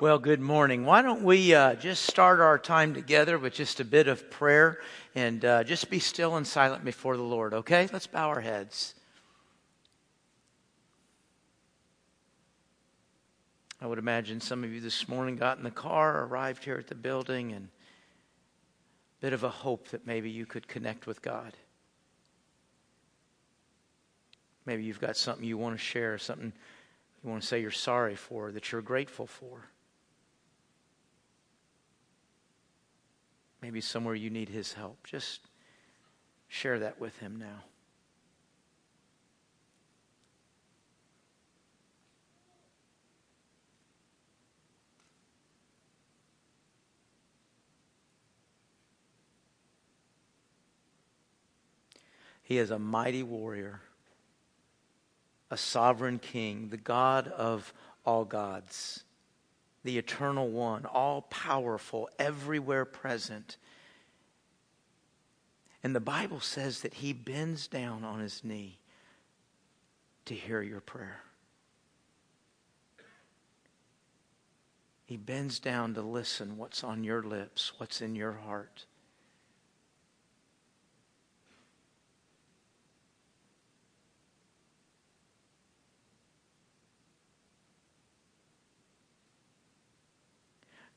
Well, good morning. Why don't we uh, just start our time together with just a bit of prayer and uh, just be still and silent before the Lord, okay? Let's bow our heads. I would imagine some of you this morning got in the car, arrived here at the building, and a bit of a hope that maybe you could connect with God. Maybe you've got something you want to share, something you want to say you're sorry for, that you're grateful for. Maybe somewhere you need His help. Just share that with Him now. He is a mighty warrior, a sovereign king, the God of all gods the eternal one, all powerful, everywhere present. And the Bible says that he bends down on his knee to hear your prayer. He bends down to listen what's on your lips, what's in your heart.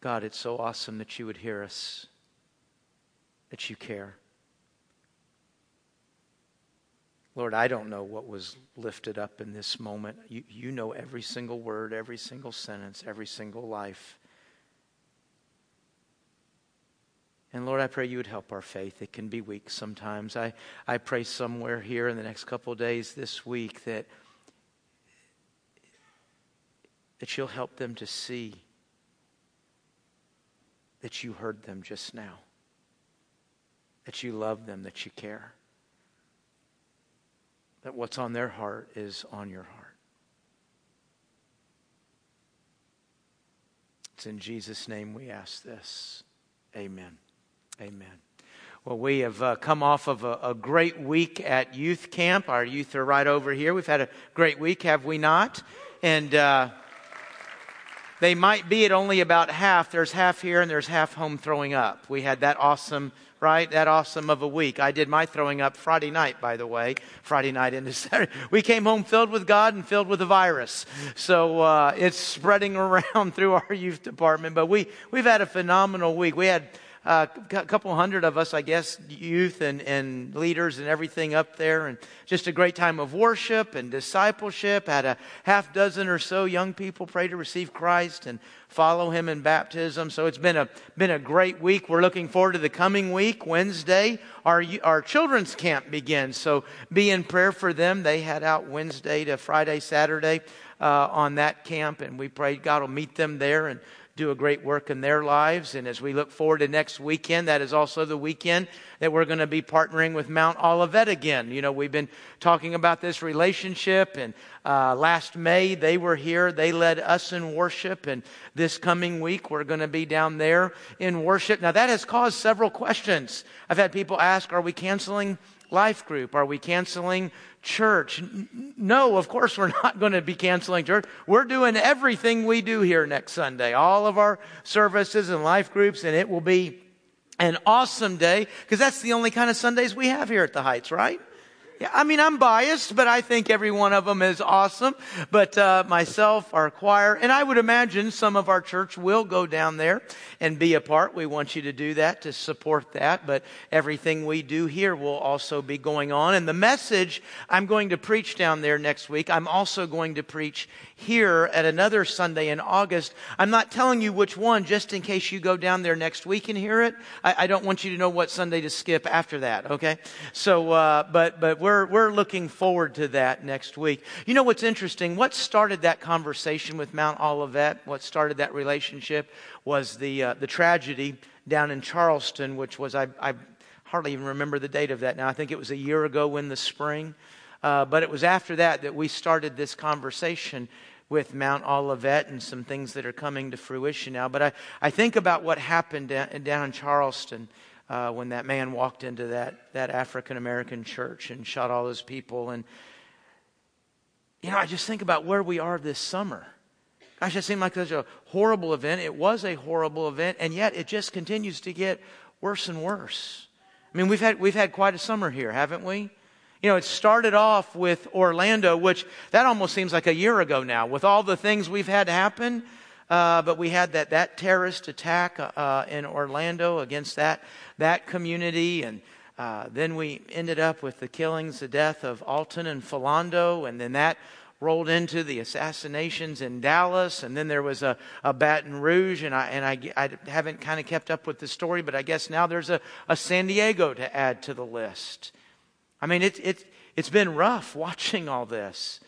God, it's so awesome that you would hear us, that you care. Lord, I don't know what was lifted up in this moment. You, you know every single word, every single sentence, every single life. And Lord, I pray you would help our faith. It can be weak sometimes. I, I pray somewhere here in the next couple of days this week that, that you'll help them to see that you heard them just now, that you love them, that you care, that what's on their heart is on your heart. It's in Jesus' name we ask this. Amen. Amen. Well, we have uh, come off of a, a, great week at youth camp. Our youth are right over here. We've had a great week, have we not? And uh, they might be at only about half. There's half here and there's half home throwing up. We had that awesome, right? That awesome of a week. I did my throwing up Friday night, by the way. Friday night into Saturday. We came home filled with God and filled with a virus. So uh, it's spreading around through our youth department. But we, we've had a phenomenal week. We had uh, a couple hundred of us, I guess, youth and, and leaders and everything up there, and just a great time of worship and discipleship. Had a half dozen or so young people pray to receive Christ and follow Him in baptism. So it's been a been a great week. We're looking forward to the coming week. Wednesday, our our children's camp begins. So be in prayer for them. They head out Wednesday to Friday, Saturday uh, on that camp, and we pray God will meet them there and do a great work in their lives. And as we look forward to next weekend, that is also the weekend that we're going to be partnering with Mount Olivet again. You know, we've been talking about this relationship, and uh, last May they were here. They led us in worship, and this coming week we're going to be down there in worship. Now, that has caused several questions. I've had people ask, Are we canceling life group? Are we canceling church? No, of course we're not going to be canceling church. We're doing everything we do here next Sunday, all of our services and life groups, and it will be an awesome day because that's the only kind of Sundays we have here at the Heights, right? Yeah, I mean, I'm biased, but I think every one of them is awesome. But uh, myself, our choir, and I would imagine some of our church will go down there and be a part. We want you to do that to support that. But everything we do here will also be going on. And the message I'm going to preach down there next week, I'm also going to preach here at another Sunday in August. I'm not telling you which one, just in case you go down there next week and hear it. I, I don't want you to know what Sunday to skip after that. Okay, so uh, but but we're we're looking forward to that next week. You know what's interesting? What started that conversation with Mount Olivet? What started that relationship was the uh, the tragedy down in Charleston, which was I, I hardly even remember the date of that now. I think it was a year ago in the spring. Uh, but it was after that that we started this conversation with Mount Olivet and some things that are coming to fruition now. But I, I think about what happened down, down in Charleston uh, when that man walked into that, that African American church and shot all those people. And, you know, I just think about where we are this summer. Gosh, it seemed like such a horrible event. It was a horrible event, and yet it just continues to get worse and worse. I mean, we've had, we've had quite a summer here, haven't we? You know, it started off with Orlando, which that almost seems like a year ago now, with all the things we've had happen. Uh, but we had that, that terrorist attack uh, in Orlando against that, that community. And uh, then we ended up with the killings, the death of Alton and Philando. And then that rolled into the assassinations in Dallas. And then there was a, a Baton Rouge. And, I, and I, I haven't kind of kept up with the story, but I guess now there's a, a San Diego to add to the list. I mean, it, it, it's been rough watching all this.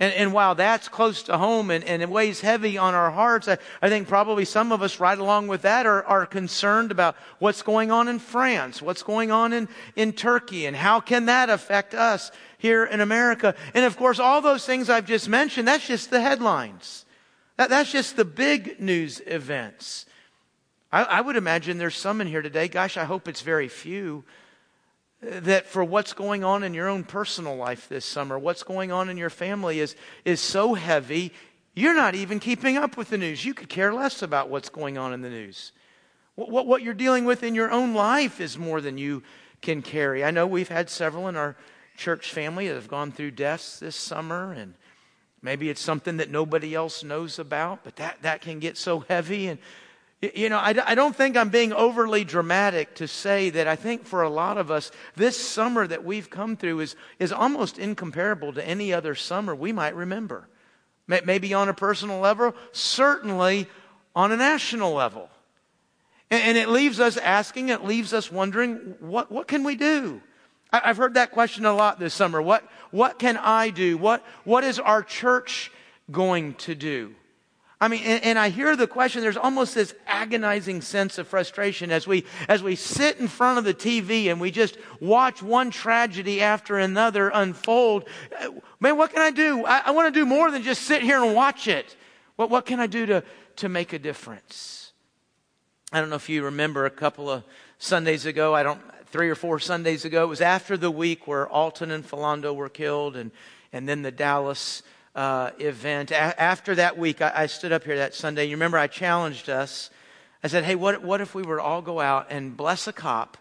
And, and while that's close to home and, and it weighs heavy on our hearts, I, I think probably some of us right along with that are, are concerned about what's going on in France, what's going on in, in Turkey, and how can that affect us here in America. And of course, all those things I've just mentioned, that's just the headlines. That, that's just the big news events. I, I would imagine there's some in here today, gosh, I hope it's very few, that for what's going on in your own personal life this summer, what's going on in your family is, is so heavy, you're not even keeping up with the news. You could care less about what's going on in the news. What, what, what you're dealing with in your own life is more than you can carry. I know we've had several in our church family that have gone through deaths this summer, and maybe it's something that nobody else knows about, but that, that can get so heavy. And you know, I, I don't think I'm being overly dramatic to say that I think for a lot of us, this summer that we've come through is, is almost incomparable to any other summer we might remember. Maybe on a personal level, certainly on a national level. And, and it leaves us asking, it leaves us wondering, what, what can we do? I, I've heard that question a lot this summer. What, what can I do? What, what is our church going to do? I mean, and, and, I hear the question, there's almost this agonizing sense of frustration as we, as we sit in front of the TV and we just watch one tragedy after another unfold. Uh, man, what can I do? I, I want to do more than just sit here and watch it. What, what can I do to, to make a difference? I don't know if you remember a couple of Sundays ago, I don't, three or four Sundays ago, it was after the week where Alton and Philando were killed and, and then the Dallas uh, event. A- after that week, I-, I stood up here that Sunday. You remember I challenged us. I said, hey, what, what if we were to all go out and bless a cop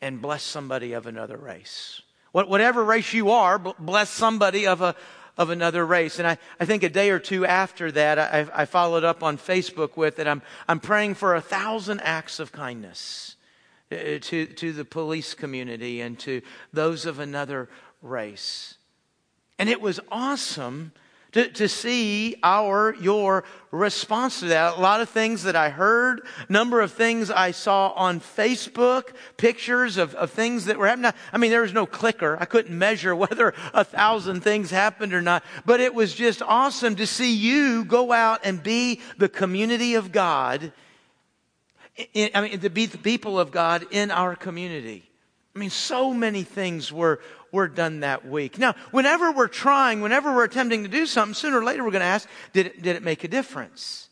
and bless somebody of another race? What, whatever race you are, bless somebody of a, of another race. And I, I think a day or two after that, I, I followed up on Facebook with it. I'm, I'm praying for a thousand acts of kindness uh, to, to the police community and to those of another race. And it was awesome to, to see our, your response to that. A lot of things that I heard, number of things I saw on Facebook, pictures of, of things that were happening. I mean, there was no clicker. I couldn't measure whether a thousand things happened or not, but it was just awesome to see you go out and be the community of God. I mean, to be the people of God in our community. I mean, so many things were, were done that week. Now, whenever we're trying, whenever we're attempting to do something, sooner or later we're going to ask, did it, did it make a difference?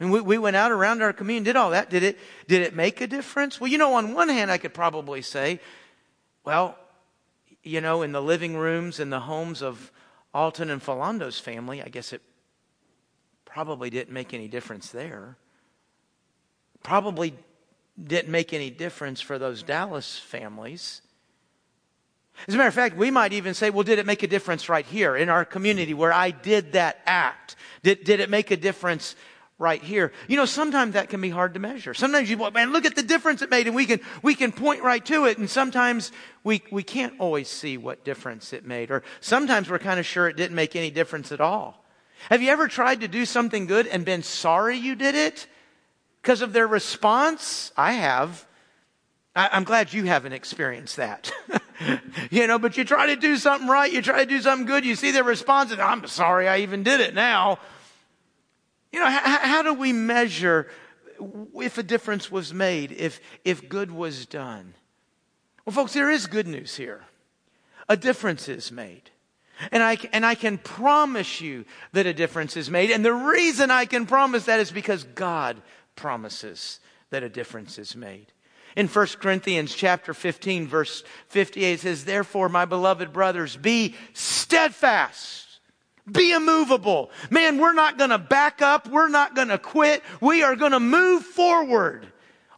Mean, we, we went out around our community, did all that. Did it, did it make a difference? Well, you know, on one hand, I could probably say, well, you know, in the living rooms in the homes of Alton and Philando's family, I guess it probably didn't make any difference there. Probably didn't make any difference for those Dallas families. As a matter of fact, we might even say, well, did it make a difference right here in our community where I did that act? Did, did it make a difference right here? You know, sometimes that can be hard to measure. Sometimes you, man, look at the difference it made and we can, we can point right to it. And sometimes we, we can't always see what difference it made. Or sometimes we're kind of sure it didn't make any difference at all. Have you ever tried to do something good and been sorry you did it because of their response? I have. I, am glad you haven't experienced that. you know, but you try to do something right, you try to do something good, you see their response, and I'm sorry I even did it now. You know, how, how do we measure if a difference was made, if, if good was done? Well, folks, there is good news here. A difference is made. And I, and I can promise you that a difference is made. And the reason I can promise that is because God promises that a difference is made. In 1 Corinthians chapter 15 verse 58 it says, Therefore, my beloved brothers, be steadfast, Be immovable. Man, we're not going to back up. We're not going to quit. We are going to move forward.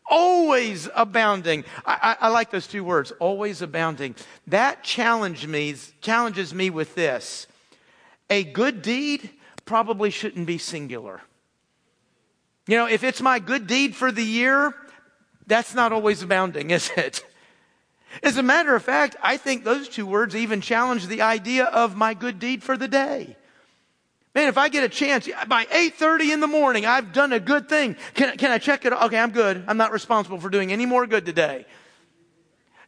Always abounding. I, I, I, like those two words, always abounding. That challenge me, challenges me with this. A good deed probably shouldn't be singular. You know, if it's my good deed for the year, that's not always abounding, is it? As a matter of fact, I think those two words even challenge the idea of my good deed for the day. Man, if I get a chance, by 8.30 in the morning, I've done a good thing. Can, can I check it? Okay, I'm good. I'm not responsible for doing any more good today.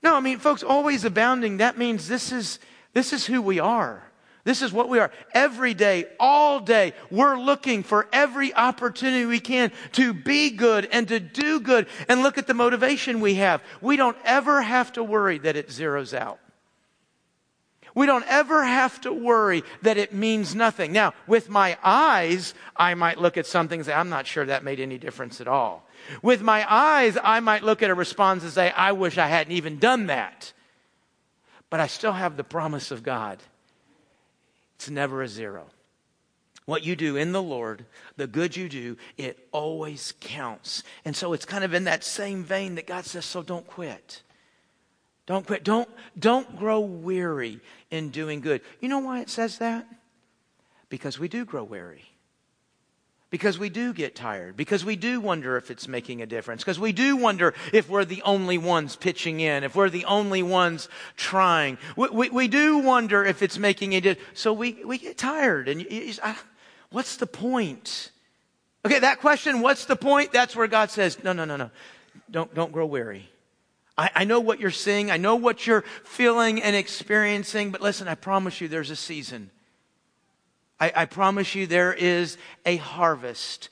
No, I mean, folks, always abounding, that means this is, this is who we are. This is what we are. Every day, all day, we're looking for every opportunity we can to be good and to do good. And look at the motivation we have. We don't ever have to worry that it zeroes out. We don't ever have to worry that it means nothing. Now, with my eyes, I might look at something and say, I'm not sure that made any difference at all. With my eyes, I might look at a response and say, I wish I hadn't even done that. But I still have the promise of God it's never a zero. What you do in the Lord, the good you do, it always counts. And so it's kind of in that same vein that God says, so don't quit. Don't quit. Don't, don't grow weary in doing good. You know why it says that? Because we do grow weary. Because we do get tired. Because we do wonder if it's making a difference. Because we do wonder if we're the only ones pitching in, if we're the only ones trying. We, we, we do wonder if it's making a difference. So we, we get tired. And you, you, ah, what's the point? Okay, that question, what's the point? That's where God says, no, no, no, no. Don't, don't grow weary. I, I know what you're seeing. I know what you're feeling and experiencing. But listen, I promise you there's a season. I, I promise you there is a harvest.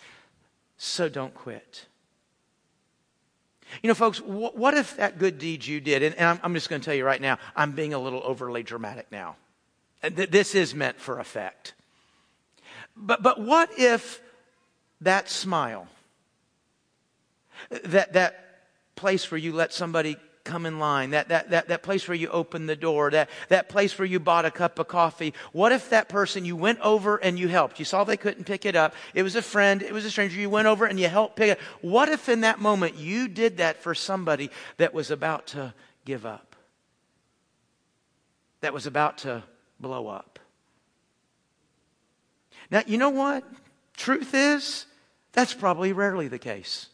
So don't quit. You know, folks, wh- what if that good deed you did, and, and I'm, I'm, just going to tell you right now, I'm being a little overly dramatic now. Th- this is meant for effect. But, but what if that smile, that, that place where you let somebody come in line, that, that, that, that place where you opened the door, that, that place where you bought a cup of coffee. What if that person you went over and you helped? You saw they couldn't pick it up. It was a friend, it was a stranger. You went over and you helped pick it. Up. What if in that moment you did that for somebody that was about to give up? That was about to blow up. Now, you know what? Truth is, that's probably rarely the case.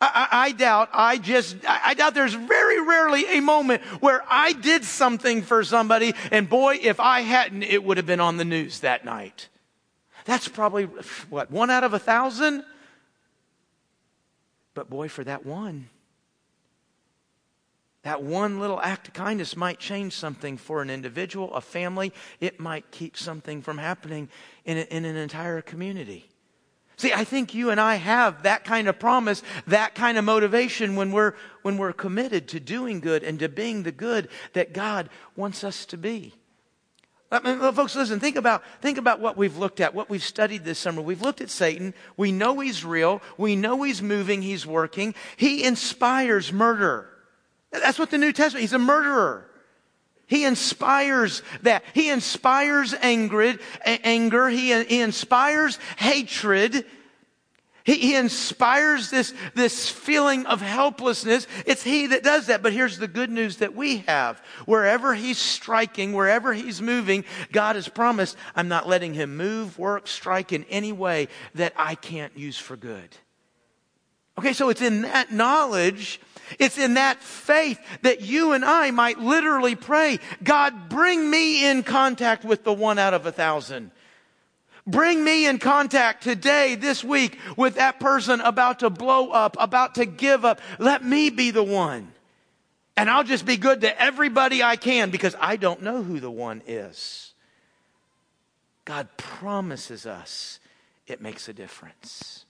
I, I, doubt, I just, I doubt there's very rarely a moment where I did something for somebody and boy, if I hadn't, it would have been on the news that night. That's probably, what, one out of a thousand? But boy, for that one, that one little act of kindness might change something for an individual, a family. It might keep something from happening in, a, in an entire community. See, I think you and I have that kind of promise, that kind of motivation when we're, when we're committed to doing good and to being the good that God wants us to be. I mean, folks, listen, think about, think about what we've looked at, what we've studied this summer. We've looked at Satan. We know he's real. We know he's moving. He's working. He inspires murder. That's what the New Testament, he's a murderer. He inspires that. He inspires anger. anger. He, he inspires hatred. He, he inspires this, this feeling of helplessness. It's He that does that. But here's the good news that we have. Wherever He's striking, wherever He's moving, God has promised, I'm not letting Him move, work, strike in any way that I can't use for good. Okay, so it's in that knowledge it's in that faith that you and I might literally pray, God, bring me in contact with the one out of a thousand. Bring me in contact today, this week, with that person about to blow up, about to give up. Let me be the one. And I'll just be good to everybody I can because I don't know who the one is. God promises us it makes a difference.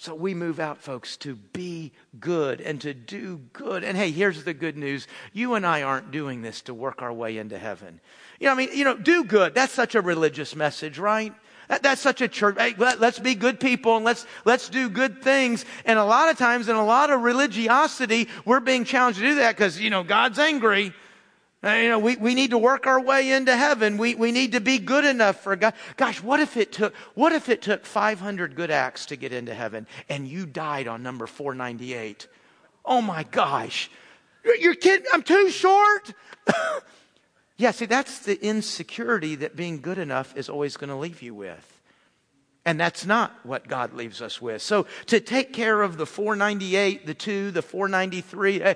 So we move out, folks, to be good and to do good. And hey, here's the good news. You and I aren't doing this to work our way into heaven. You know, I mean, you know, do good. That's such a religious message, right? That, that's such a church. Hey, let, us be good people and let's, let's do good things. And a lot of times in a lot of religiosity, we're being challenged to do that because, you know, God's angry. Uh, you know, we, we need to work our way into heaven. We, we need to be good enough for God. Gosh, what if it took, what if it took 500 good acts to get into heaven and you died on number 498? Oh my gosh. You're kidding? I'm too short? yeah, see, that's the insecurity that being good enough is always going to leave you with. And that's not what God leaves us with. So to take care of the 498, the 2, the 493, uh,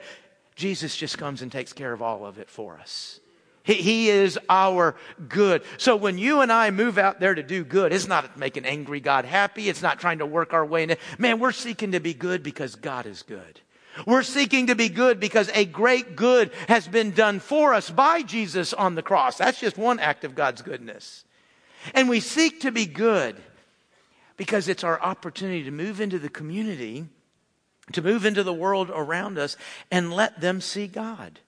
Jesus just comes and takes care of all of it for us. He, he, is our good. So when you and I move out there to do good, it's not making angry God happy. It's not trying to work our way in. Man, we're seeking to be good because God is good. We're seeking to be good because a great good has been done for us by Jesus on the cross. That's just one act of God's goodness. And we seek to be good because it's our opportunity to move into the community to move into the world around us and let them see God.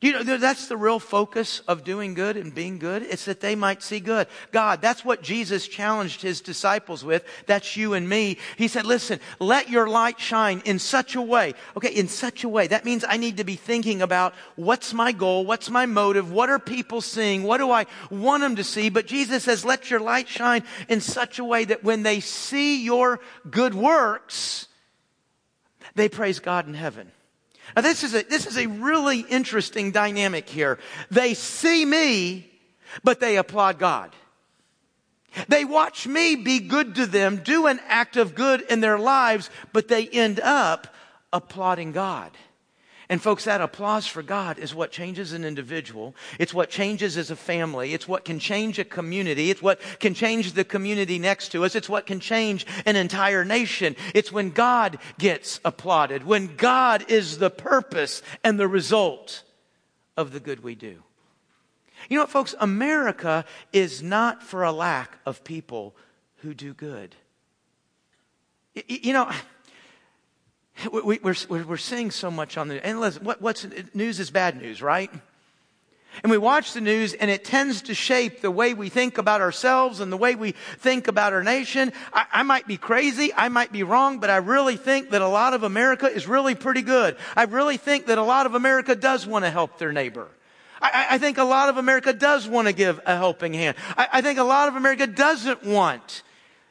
You know, that's the real focus of doing good and being good. It's that they might see good. God, that's what Jesus challenged his disciples with. That's you and me. He said, listen, let your light shine in such a way. Okay, in such a way. That means I need to be thinking about what's my goal? What's my motive? What are people seeing? What do I want them to see? But Jesus says, let your light shine in such a way that when they see your good works, they praise God in heaven. Now this is a, this is a really interesting dynamic here. They see me, but they applaud God. They watch me be good to them, do an act of good in their lives, but they end up applauding God. And folks, that applause for God is what changes an individual. It's what changes as a family. It's what can change a community. It's what can change the community next to us. It's what can change an entire nation. It's when God gets applauded, when God is the purpose and the result of the good we do. You know what, folks? America is not for a lack of people who do good. You know, we, are we're, we're seeing so much on the, and listen, what, what's news is bad news, right? And we watch the news and it tends to shape the way we think about ourselves and the way we think about our nation. I, I, might be crazy. I might be wrong, but I really think that a lot of America is really pretty good. I really think that a lot of America does want to help their neighbor. I, I think a lot of America does want to give a helping hand. I, I think a lot of America doesn't want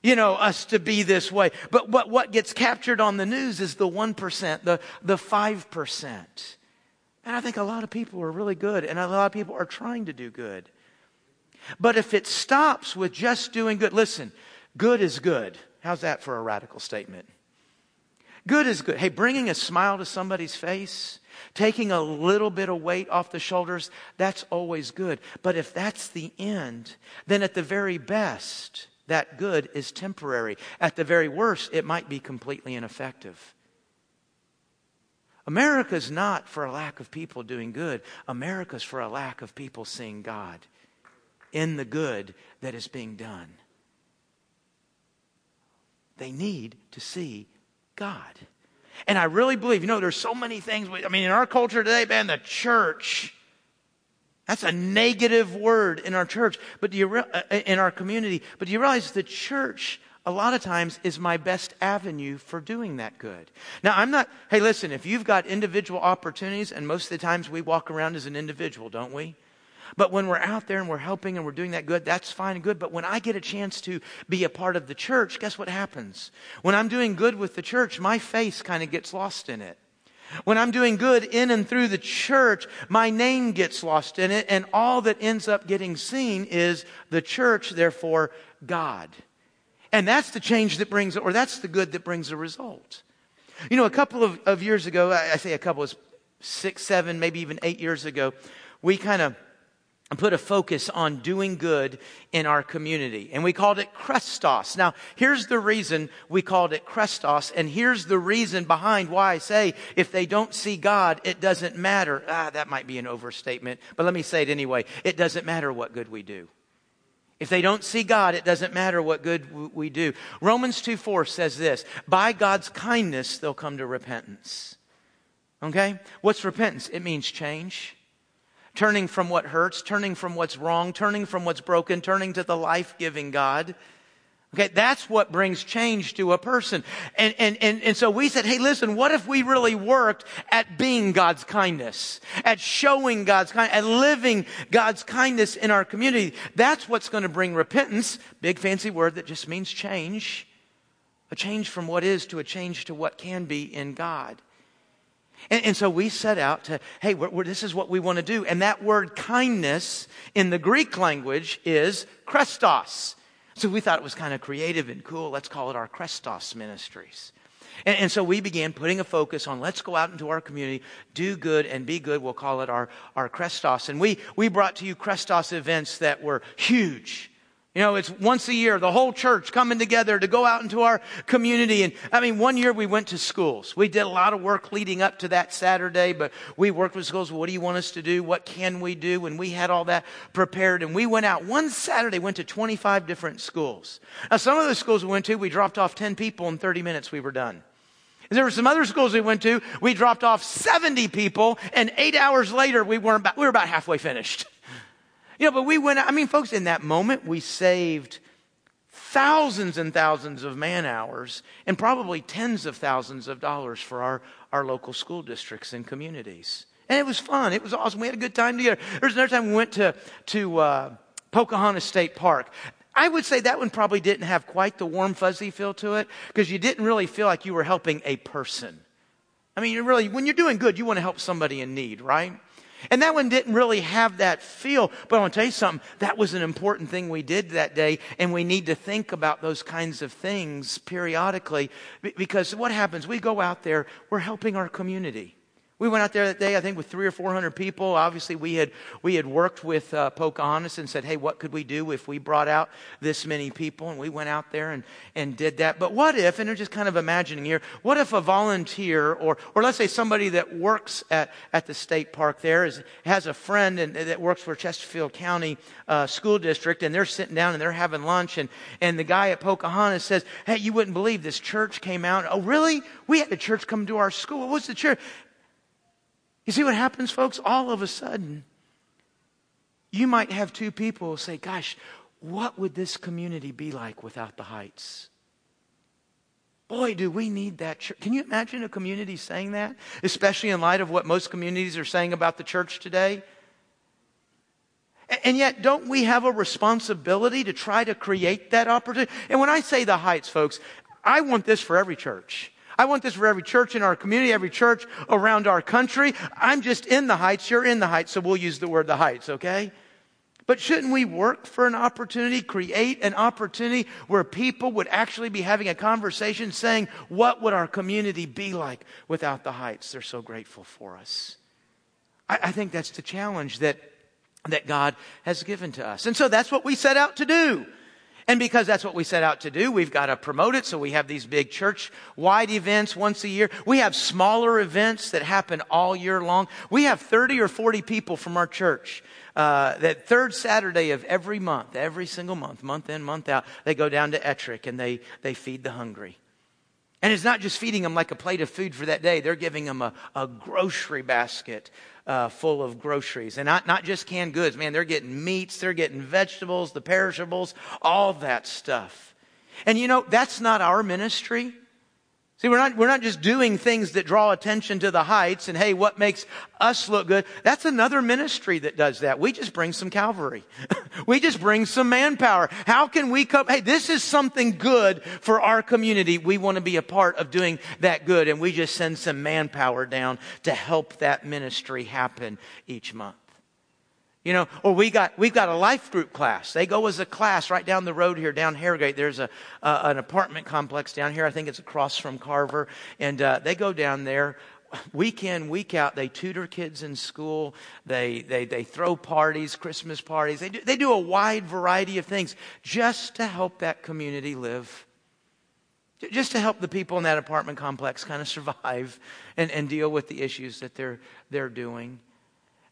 you know, us to be this way. But what, what gets captured on the news is the 1%, the, the 5%. And I think a lot of people are really good, and a lot of people are trying to do good. But if it stops with just doing good, listen, good is good. How's that for a radical statement? Good is good. Hey, bringing a smile to somebody's face, taking a little bit of weight off the shoulders, that's always good. But if that's the end, then at the very best, that good is temporary. At the very worst, it might be completely ineffective. America's not for a lack of people doing good. America's for a lack of people seeing God in the good that is being done. They need to see God. And I really believe, you know, there's so many things. I mean, in our culture today, man, the church that's a negative word in our church, but do you re- uh, uh, in our community. But do you realize the church a lot of times is my best avenue for doing that good. Now, I'm not, hey, listen, if you've got individual opportunities, and most of the times we walk around as an individual, don't we? But when we're out there and we're helping and we're doing that good, that's fine and good. But when I get a chance to be a part of the church, guess what happens? When I'm doing good with the church, my face kind of gets lost in it. When I'm doing good in and through the church, my name gets lost in it, and all that ends up getting seen is the church, therefore, God. And that's the change that brings, or that's the good that brings a result. You know, a couple of, of years ago, I, I say a couple, of six, seven, maybe even eight years ago, we kind of put a focus on doing good in our community. And we called it Chrestos. Now, here's the reason we called it Chrestos, and here's the reason behind why I say if they don't see God, it doesn't matter. Ah, that might be an overstatement, but let me say it anyway. It doesn't matter what good we do. If they don't see God, it doesn't matter what good we do. Romans 2 4 says this By God's kindness, they'll come to repentance. Okay? What's repentance? It means change turning from what hurts, turning from what's wrong, turning from what's broken, turning to the life giving God. Okay, that's what brings change to a person. And, and, and, and so we said, hey, listen, what if we really worked at being God's kindness, at showing God's kindness, at living God's kindness in our community? That's what's going to bring repentance. Big fancy word that just means change. A change from what is to a change to what can be in God. And, and, so we set out to, hey, we're, we're, this is what we want to do. And that word kindness in the Greek language is Chrestos. So we thought it was kind of creative and cool. Let's call it our Chrestos Ministries. And, and, so we began putting a focus on let's go out into our community, do good and be good. We'll call it our, our Chrestos. And we, we brought to you Chrestos events that were huge. You know, it's once a year, the whole church coming together to go out into our community. And I mean, one year we went to schools. We did a lot of work leading up to that Saturday, but we worked with schools. What do you want us to do? What can we do? And we had all that prepared. And we went out one Saturday, went to 25 different schools. Now, some of the schools we went to, we dropped off 10 people in 30 minutes, we were done. And there were some other schools we went to, we dropped off 70 people, and eight hours later, we, weren't about, we were about halfway finished. You know, but we went, I mean, folks, in that moment, we saved thousands and thousands of man hours and probably tens of thousands of dollars for our, our local school districts and communities. And it was fun. It was awesome. We had a good time together. There was another time we went to, to uh, Pocahontas State Park. I would say that one probably didn't have quite the warm, fuzzy feel to it because you didn't really feel like you were helping a person. I mean, you really, when you're doing good, you want to help somebody in need, right? And that one didn't really have that feel. But I want to tell you something. That was an important thing we did that day. And we need to think about those kinds of things periodically. Because what happens? We go out there, we're helping our community. We went out there that day, I think, with three or four hundred people. Obviously, we had we had worked with uh, Pocahontas and said, "Hey, what could we do if we brought out this many people?" And we went out there and and did that. But what if? And they're just kind of imagining here. What if a volunteer, or or let's say somebody that works at at the state park there is has a friend and that works for Chesterfield County uh, School District, and they're sitting down and they're having lunch, and and the guy at Pocahontas says, "Hey, you wouldn't believe this church came out. Oh, really? We had a church come to our school. What was the church? You see what happens, folks? All of a sudden, you might have two people say, Gosh, what would this community be like without the heights? Boy, do we need that church. Can you imagine a community saying that? Especially in light of what most communities are saying about the church today? And yet, don't we have a responsibility to try to create that opportunity? And when I say the heights, folks, I want this for every church. I want this for every church in our community, every church around our country. I'm just in the heights. You're in the heights, so we'll use the word the heights, okay? But shouldn't we work for an opportunity, create an opportunity where people would actually be having a conversation saying, what would our community be like without the heights? They're so grateful for us. I, I think that's the challenge that, that God has given to us. And so that's what we set out to do. And because that's what we set out to do, we've got to promote it. So we have these big church wide events once a year. We have smaller events that happen all year long. We have 30 or 40 people from our church. Uh, that third Saturday of every month, every single month, month in, month out, they go down to Ettrick and they, they feed the hungry. And it's not just feeding them like a plate of food for that day. They're giving them a, a grocery basket uh, full of groceries. And not, not just canned goods. Man, they're getting meats, they're getting vegetables, the perishables, all that stuff. And you know, that's not our ministry. See, we're not, we're not just doing things that draw attention to the heights and hey, what makes us look good? That's another ministry that does that. We just bring some Calvary. we just bring some manpower. How can we come? Hey, this is something good for our community. We want to be a part of doing that good and we just send some manpower down to help that ministry happen each month. You know, or we got, we've got a life group class. They go as a class right down the road here, down Harrowgate. There's a, uh, an apartment complex down here. I think it's across from Carver. And uh, they go down there week in, week out. They tutor kids in school. They, they, they throw parties, Christmas parties. They do, they do a wide variety of things just to help that community live. Just to help the people in that apartment complex kind of survive and, and deal with the issues that they're, they're doing.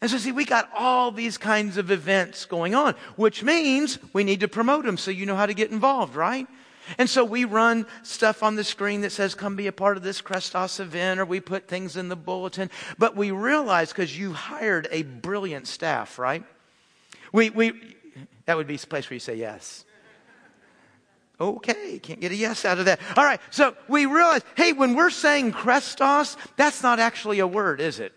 And so, see, we got all these kinds of events going on, which means we need to promote them so you know how to get involved, right? And so we run stuff on the screen that says, come be a part of this Chrestos event, or we put things in the bulletin. But we realize, because you hired a brilliant staff, right? We, we, that would be a place where you say yes. Okay, can't get a yes out of that. All right, so we realize, hey, when we're saying Chrestos, that's not actually a word, is it?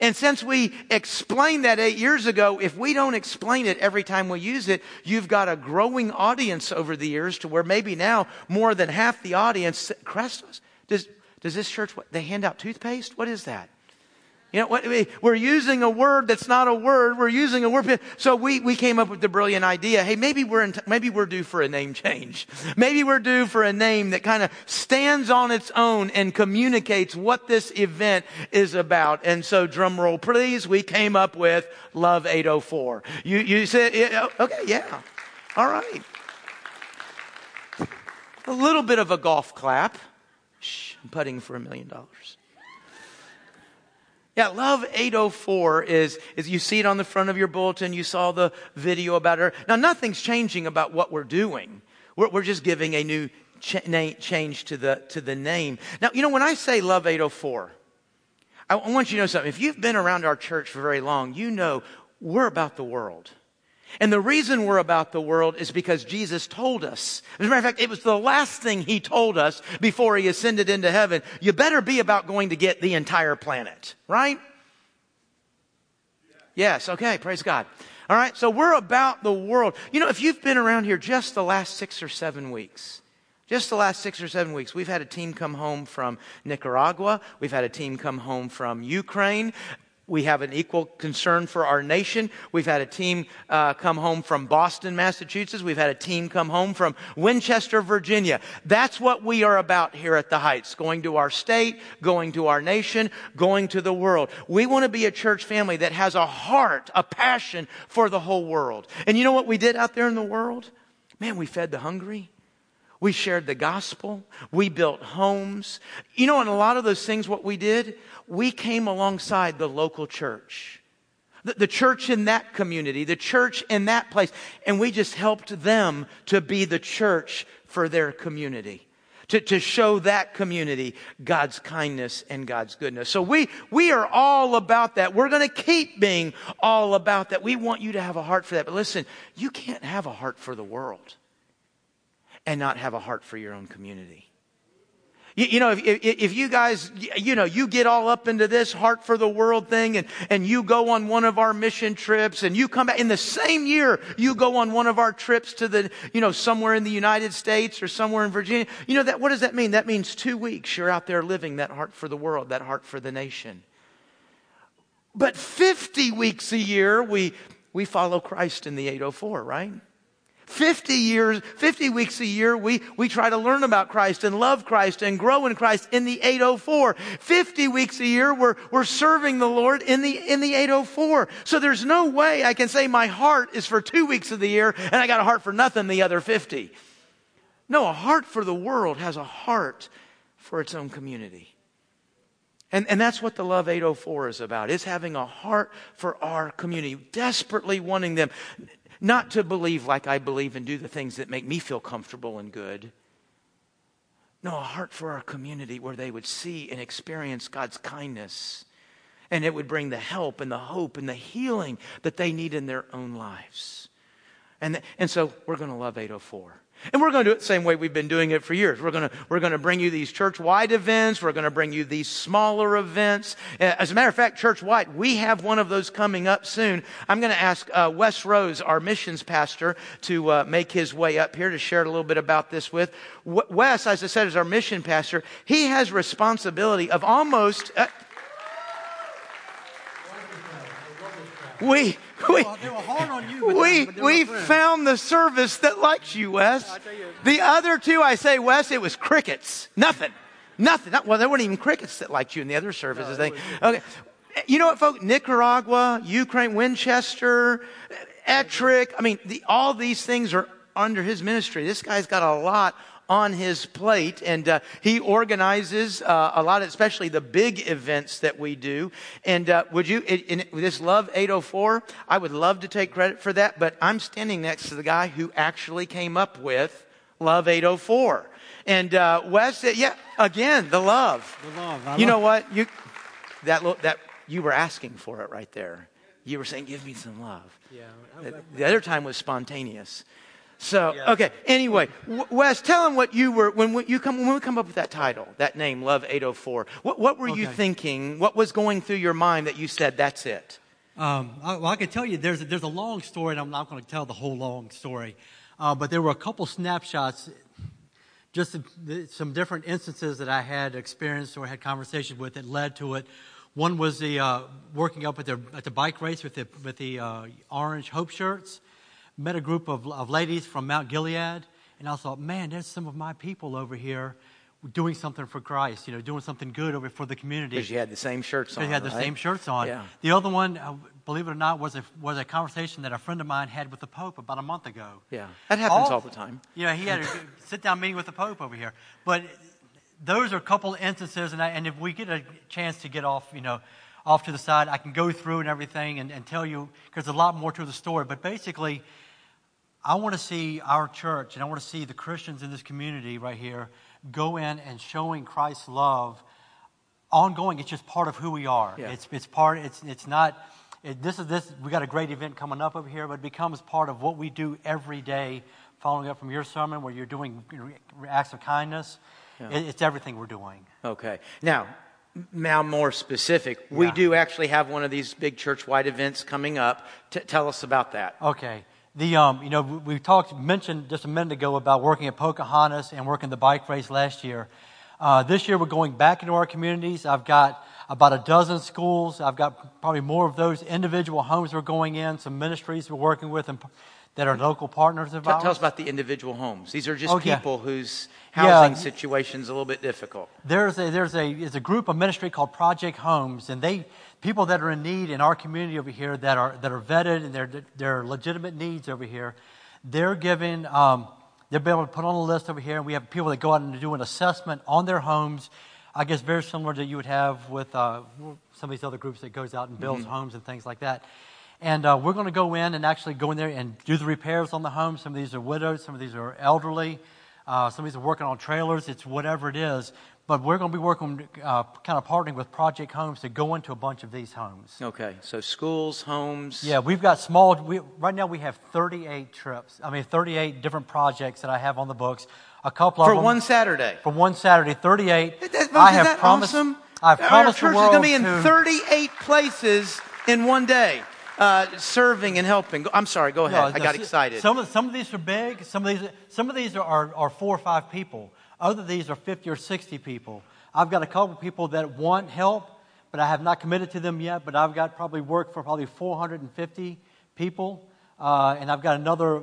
And since we explained that eight years ago, if we don't explain it every time we use it, you've got a growing audience over the years to where maybe now more than half the audience, Chrestos, does, does this church, what, they hand out toothpaste? What is that? You know, what, we're using a word that's not a word. We're using a word. So we, we came up with the brilliant idea. Hey, maybe we're, in, maybe we're due for a name change. Maybe we're due for a name that kind of stands on its own and communicates what this event is about. And so drum roll, please. We came up with Love 804. You, you said, okay, yeah. All right. A little bit of a golf clap. Shh, I'm putting for a million dollars. Yeah, Love 804 is, is you see it on the front of your bulletin. You saw the video about her. Now, nothing's changing about what we're doing. We're, we're just giving a new ch- change to the, to the name. Now, you know, when I say Love 804, I want you to know something. If you've been around our church for very long, you know we're about the world. And the reason we're about the world is because Jesus told us. As a matter of fact, it was the last thing he told us before he ascended into heaven. You better be about going to get the entire planet, right? Yes, okay, praise God. All right, so we're about the world. You know, if you've been around here just the last six or seven weeks, just the last six or seven weeks, we've had a team come home from Nicaragua. We've had a team come home from Ukraine. We have an equal concern for our nation. We've had a team uh, come home from Boston, Massachusetts. We've had a team come home from Winchester, Virginia. That's what we are about here at the Heights going to our state, going to our nation, going to the world. We want to be a church family that has a heart, a passion for the whole world. And you know what we did out there in the world? Man, we fed the hungry. We shared the gospel. We built homes. You know, and a lot of those things, what we did, we came alongside the local church, the, the, church in that community, the church in that place, and we just helped them to be the church for their community. To, to show that community God's kindness and God's goodness. So we, we are all about that. We're going to keep being all about that. We want you to have a heart for that. But listen, you can't have a heart for the world and not have a heart for your own community. You, you know, if, if, if, you guys, you know, you get all up into this heart for the world thing and, and you go on one of our mission trips and you come back in the same year, you go on one of our trips to the, you know, somewhere in the United States or somewhere in Virginia. You know, that, what does that mean? That means two weeks you're out there living that heart for the world, that heart for the nation. But 50 weeks a year, we, we follow Christ in the 804, right? 50 years, 50 weeks a year, we, we try to learn about Christ and love Christ and grow in Christ in the 804. 50 weeks a year, we're, we're serving the Lord in the, in the 804. So there's no way I can say my heart is for two weeks of the year and I got a heart for nothing the other 50. No, a heart for the world has a heart for its own community. And, and that's what the Love 804 is about, is having a heart for our community, desperately wanting them not to believe like I believe and do the things that make me feel comfortable and good. No, a heart for our community where they would see and experience God's kindness. And it would bring the help and the hope and the healing that they need in their own lives. And, and so we're going to love 804. And we're going to do it the same way we've been doing it for years. We're going to, we're going to bring you these church-wide events. We're going to bring you these smaller events. As a matter of fact, church-wide, we have one of those coming up soon. I'm going to ask uh, Wes Rose, our missions pastor, to uh, make his way up here to share a little bit about this with. Wes, as I said, is our mission pastor. He has responsibility of almost... Uh, we we, we, we found the service that likes you, Wes. The other two, I say, Wes, it was crickets. Nothing. Nothing. Well, there weren't even crickets that liked you in the other services. No, okay. You know what, folks? Nicaragua, Ukraine, Winchester, Ettrick. I mean, the, all these things are under his ministry. This guy's got a lot on his plate, and uh, he organizes uh, a lot, of, especially the big events that we do. And uh, would you, in, in, this Love 804, I would love to take credit for that, but I'm standing next to the guy who actually came up with Love 804. And uh, Wes, yeah, again, the love. The love. I you love know what? You that that you were asking for it right there. You were saying, "Give me some love." Yeah. The other time was spontaneous. So Yeah. okay. Anyway, Wes, tell him what you were when we- you come when we come up with that title, that name, Love 804. What what were you thinking? What was going through your mind that you said that's it? Um, I, well, I can tell you there's a, there's a long story, and I'm not going to tell the whole long story. Uh, but there were a couple snapshots, just some- some different instances that I had experienced or had conversations with that led to it. One was the uh, working up at the at the bike race with the with the uh, orange hope shirts. Met a group of, of ladies from Mount Gilead, and I thought, man, there's some of my people over here doing something for Christ. You know, doing something good over for the community. Because you had the same shirts on. They had the right? same shirts on. Yeah. The other one, uh, believe it or not, was a, was a conversation that a friend of mine had with the Pope about a month ago. Yeah, that happens All- all the time. Yeah, he had a sit down meeting with the Pope over here. But those are a couple instances, and, I, and if we get a chance to get off, you know, off to the side, I can go through and everything and, and tell you, because there's a lot more to the story. But basically, I want to see our church and I want to see the Christians in this community right here go in and showing Christ's love ongoing. It's just part of who we are. Yeah. It's, it's part, it's, it's not, it, this is this, we got a great event coming up over here, but it becomes part of what we do every day, following up from your sermon where you're doing acts of kindness. It, it's everything we're doing. Okay. Now, now more specific. We Yeah. do actually have one of these big church-wide events coming up. T- tell us about that. Okay. The um, you know, we talked mentioned just a minute ago about working at Pocahontas and working the bike race last year. Uh, this year we're going back into our communities. I've got about a dozen schools. I've got probably more of those individual homes we're going in. Some ministries we're working with and that are local partners of Tell, ours. tell us about the individual homes. These are just Okay. people whose Yeah. housing situation's a little bit difficult. there's a there's a is a group of ministry called Project Homes, and they people that are in need in our community over here that are that are vetted and they're they're legitimate needs over here. They're given um, they're able to put on a list over here, and we have people that go out and do an assessment on their homes. I guess very similar to you would have with uh, some of these other groups that goes out and builds homes and things like that. And uh, we're going to go in and actually go in there and do the repairs on the homes. Some of these are widows, some of these are elderly, uh, some of these are working on trailers. It's whatever it is. But we're going to be working, uh, kind of partnering with Project Homes to go into a bunch of these homes. Okay, so schools, homes. Yeah, we've got small. We, right now, we have 38 trips. I mean, 38 different projects that I have on the books. A couple For of them For one Saturday. for one Saturday, 38. That- that- I have that promised. awesome? I've Our promised church the is going to be in to- 38 places in one day, uh, serving and helping. I'm sorry. Go ahead. No, I got excited. Some of, some of these are big. Some of these, some of these are, are, are four or five people. Other of these are 50 or 60 people. I've got a couple of people that want help, but I have not committed to them yet. But I've got probably work for probably 450 people. Uh, and I've got another,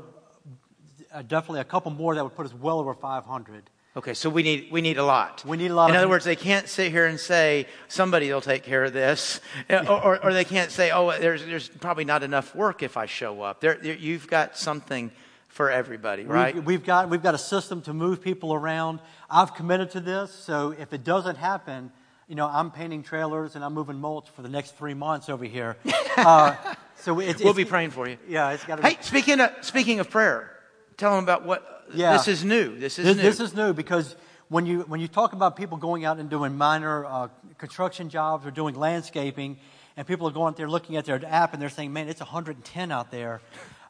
uh, definitely a couple more that would put us well over 500. Okay, so we need we need a lot. We need a lot In other words, they can't sit here and say somebody will take care of this, or, or, or they can't say, oh, there's there's probably not enough work if I show up. There, there you've got something for everybody, right? We've, we've got we've got a system to move people around. I've committed to this, so if it doesn't happen, you know, I'm painting trailers and I'm moving mulch for the next three months over here. Uh, so it's, we'll it's- be praying for you. Yeah, it's got to. Hey, speaking of speaking of prayer, tell them about what. Yeah. This is new. This is this, new. this is new because when you when you talk about people going out and doing minor uh, construction jobs or doing landscaping, and people are going out there looking at their app and they're saying, "Man, it's 110 out there."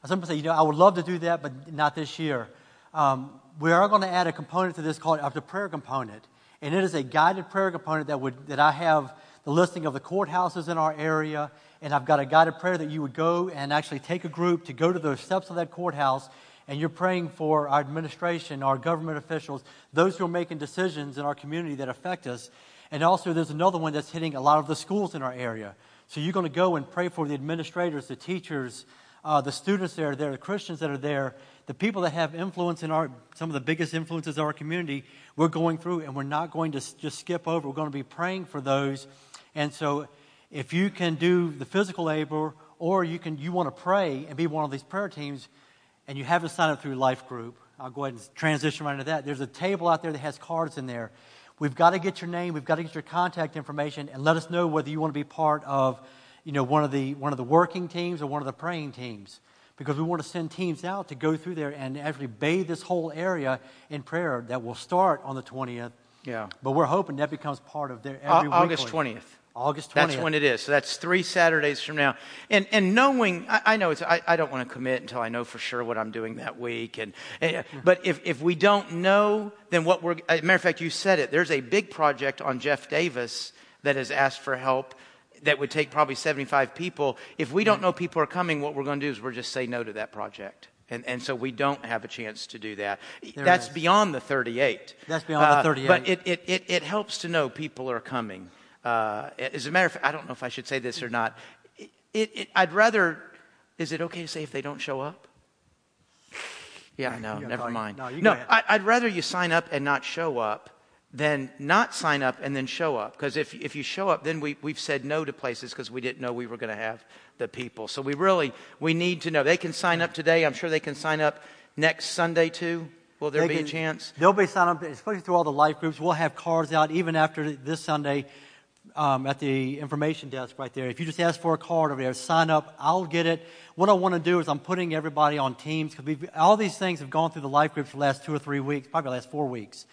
Some people say, "You know, I would love to do that, but not this year." Um, we are going to add a component to this called the prayer component, and it is a guided prayer component that would that I have the listing of the courthouses in our area, and I've got a guided prayer that you would go and actually take a group to go to the steps of that courthouse and you're praying for our administration, our government officials, those who are making decisions in our community that affect us. And also, there's another one that's hitting a lot of the schools in our area. So you're going to go and pray for the administrators, the teachers, uh, the students that are there, the Christians that are there, the people that have influence in our, some of the biggest influences in our community. We're going through, and we're not going to just skip over. We're going to be praying for those. And so, if you can do the physical labor, or you can, you want to pray and be one of these prayer teams, and you haven't signed up through Life Group, I'll go ahead and transition right into that. There's a table out there that has cards in there. We've got to get your name, we've got to get your contact information, and let us know whether you want to be part of, you know, one of the one of the working teams or one of the praying teams, because we want to send teams out to go through there and actually bathe this whole area in prayer. That will start on the twentieth. Yeah. But we're hoping that becomes part of their every August weekly. 20th. August 20th. That's when it is. So that's three Saturdays from now. And and knowing, I, I know it's. I, I don't want to commit until I know for sure what I'm doing that week. And, and but if if we don't know, then what we're. As a matter of fact, you said it. There's a big project on Jeff Davis that has asked for help. That would take probably 75 people. If we don't know people are coming, what we're going to do is we're just say no to that project. And, and so we don't have a chance to do that. There That's beyond the 38. That's beyond the Uh, 38. But it, it, it, it helps to know people are coming. Uh, as a matter of fact, I don't know if I should say this or not. It, it, I'd rather, is it okay to say if they don't show up? Yeah, no, never mind. no, you no go. I, I'd rather you sign up and not show up than not sign up and then show up. Because if, if you show up, then we, we've said no to places because we didn't know we were going to have the people. So we really, we need to know. They can sign up today. I'm sure they can sign up next Sunday too. Will there They be a can- chance? They'll be signed up, especially through all the life groups. We'll have cards out even after this Sunday um, at the information desk right there. If you just ask for a card over there, sign up. I'll get it. What I want to do is I'm putting everybody on teams because all these things have gone through the life groups for the last two or three weeks, probably the last four weeks.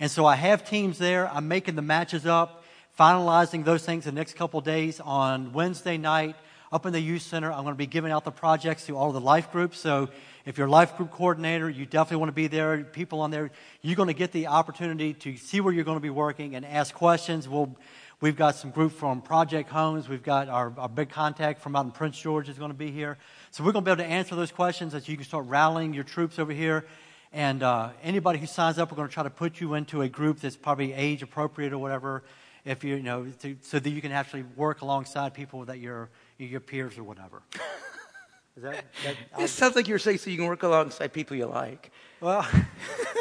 And so I have teams there. I'm making the matches up, finalizing those things the next couple days. On Wednesday night, up in the youth center, I'm going to be giving out the projects to all the life groups. So if you're a life group coordinator, you definitely want to be there. People on there, you're going to get the opportunity to see where you're going to be working and ask questions. We'll, we've got some group from Project Homes. We've got our, our big contact from out in Prince George is going to be here. So we're going to be able to answer those questions as you can start rallying your troops over here. And uh, anybody who signs up, we're going to try to put you into a group that's probably age appropriate or whatever, if you, you know, to, so that you can actually work alongside people that your your peers or whatever. Is that, that I- It sounds like you're saying so you can work alongside people you like. well,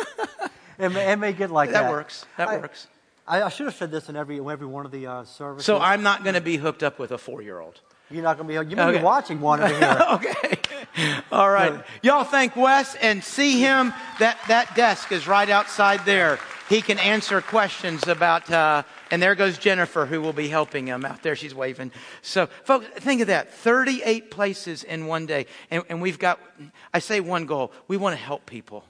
it, may, it may get like that. That works. That I- works. I, I should have said this in every every one of the uh, services. So I'm not going to be hooked up with a four year old. You're not going to be. You may Okay. be watching one over here. okay. All right. Y'all thank Wes and see him. That, that desk is right outside there. He can answer questions about, uh, and there goes Jennifer, who will be helping him out there. She's waving. So, folks, think of that 38 places in one day. And, and we've got, I say one goal we want to help people.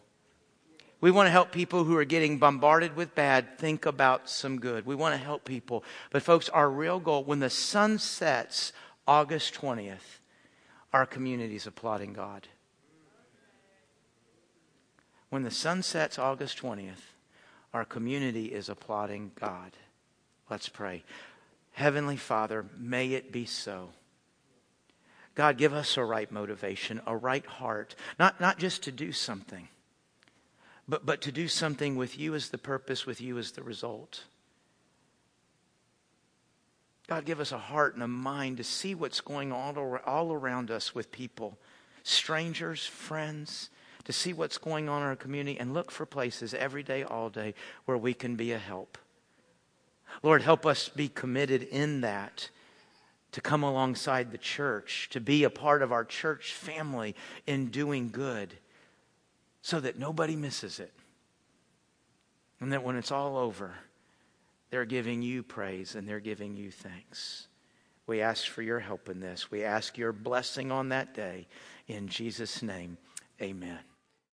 We want to help people who are getting bombarded with bad think about some good. We want to help people. But, folks, our real goal, when the sun sets August 20th, our community is applauding God. When the sun sets August 20th, our community is applauding God. Let's pray. Heavenly Father, may it be so. God, give us a right motivation, a right heart, not, not just to do something, but, but to do something with you as the purpose, with you as the result. God, give us a heart and a mind to see what's going on all, around us with people, strangers, friends, to see what's going on in our community and look for places every day, all day, where we can be a help. Lord, help us be committed in that to come alongside the church, to be a part of our church family in doing good so that nobody misses it. And that when it's all over, they're giving you praise and they're giving you thanks. We ask for your help in this. We ask your blessing on that day. In Jesus' name, amen.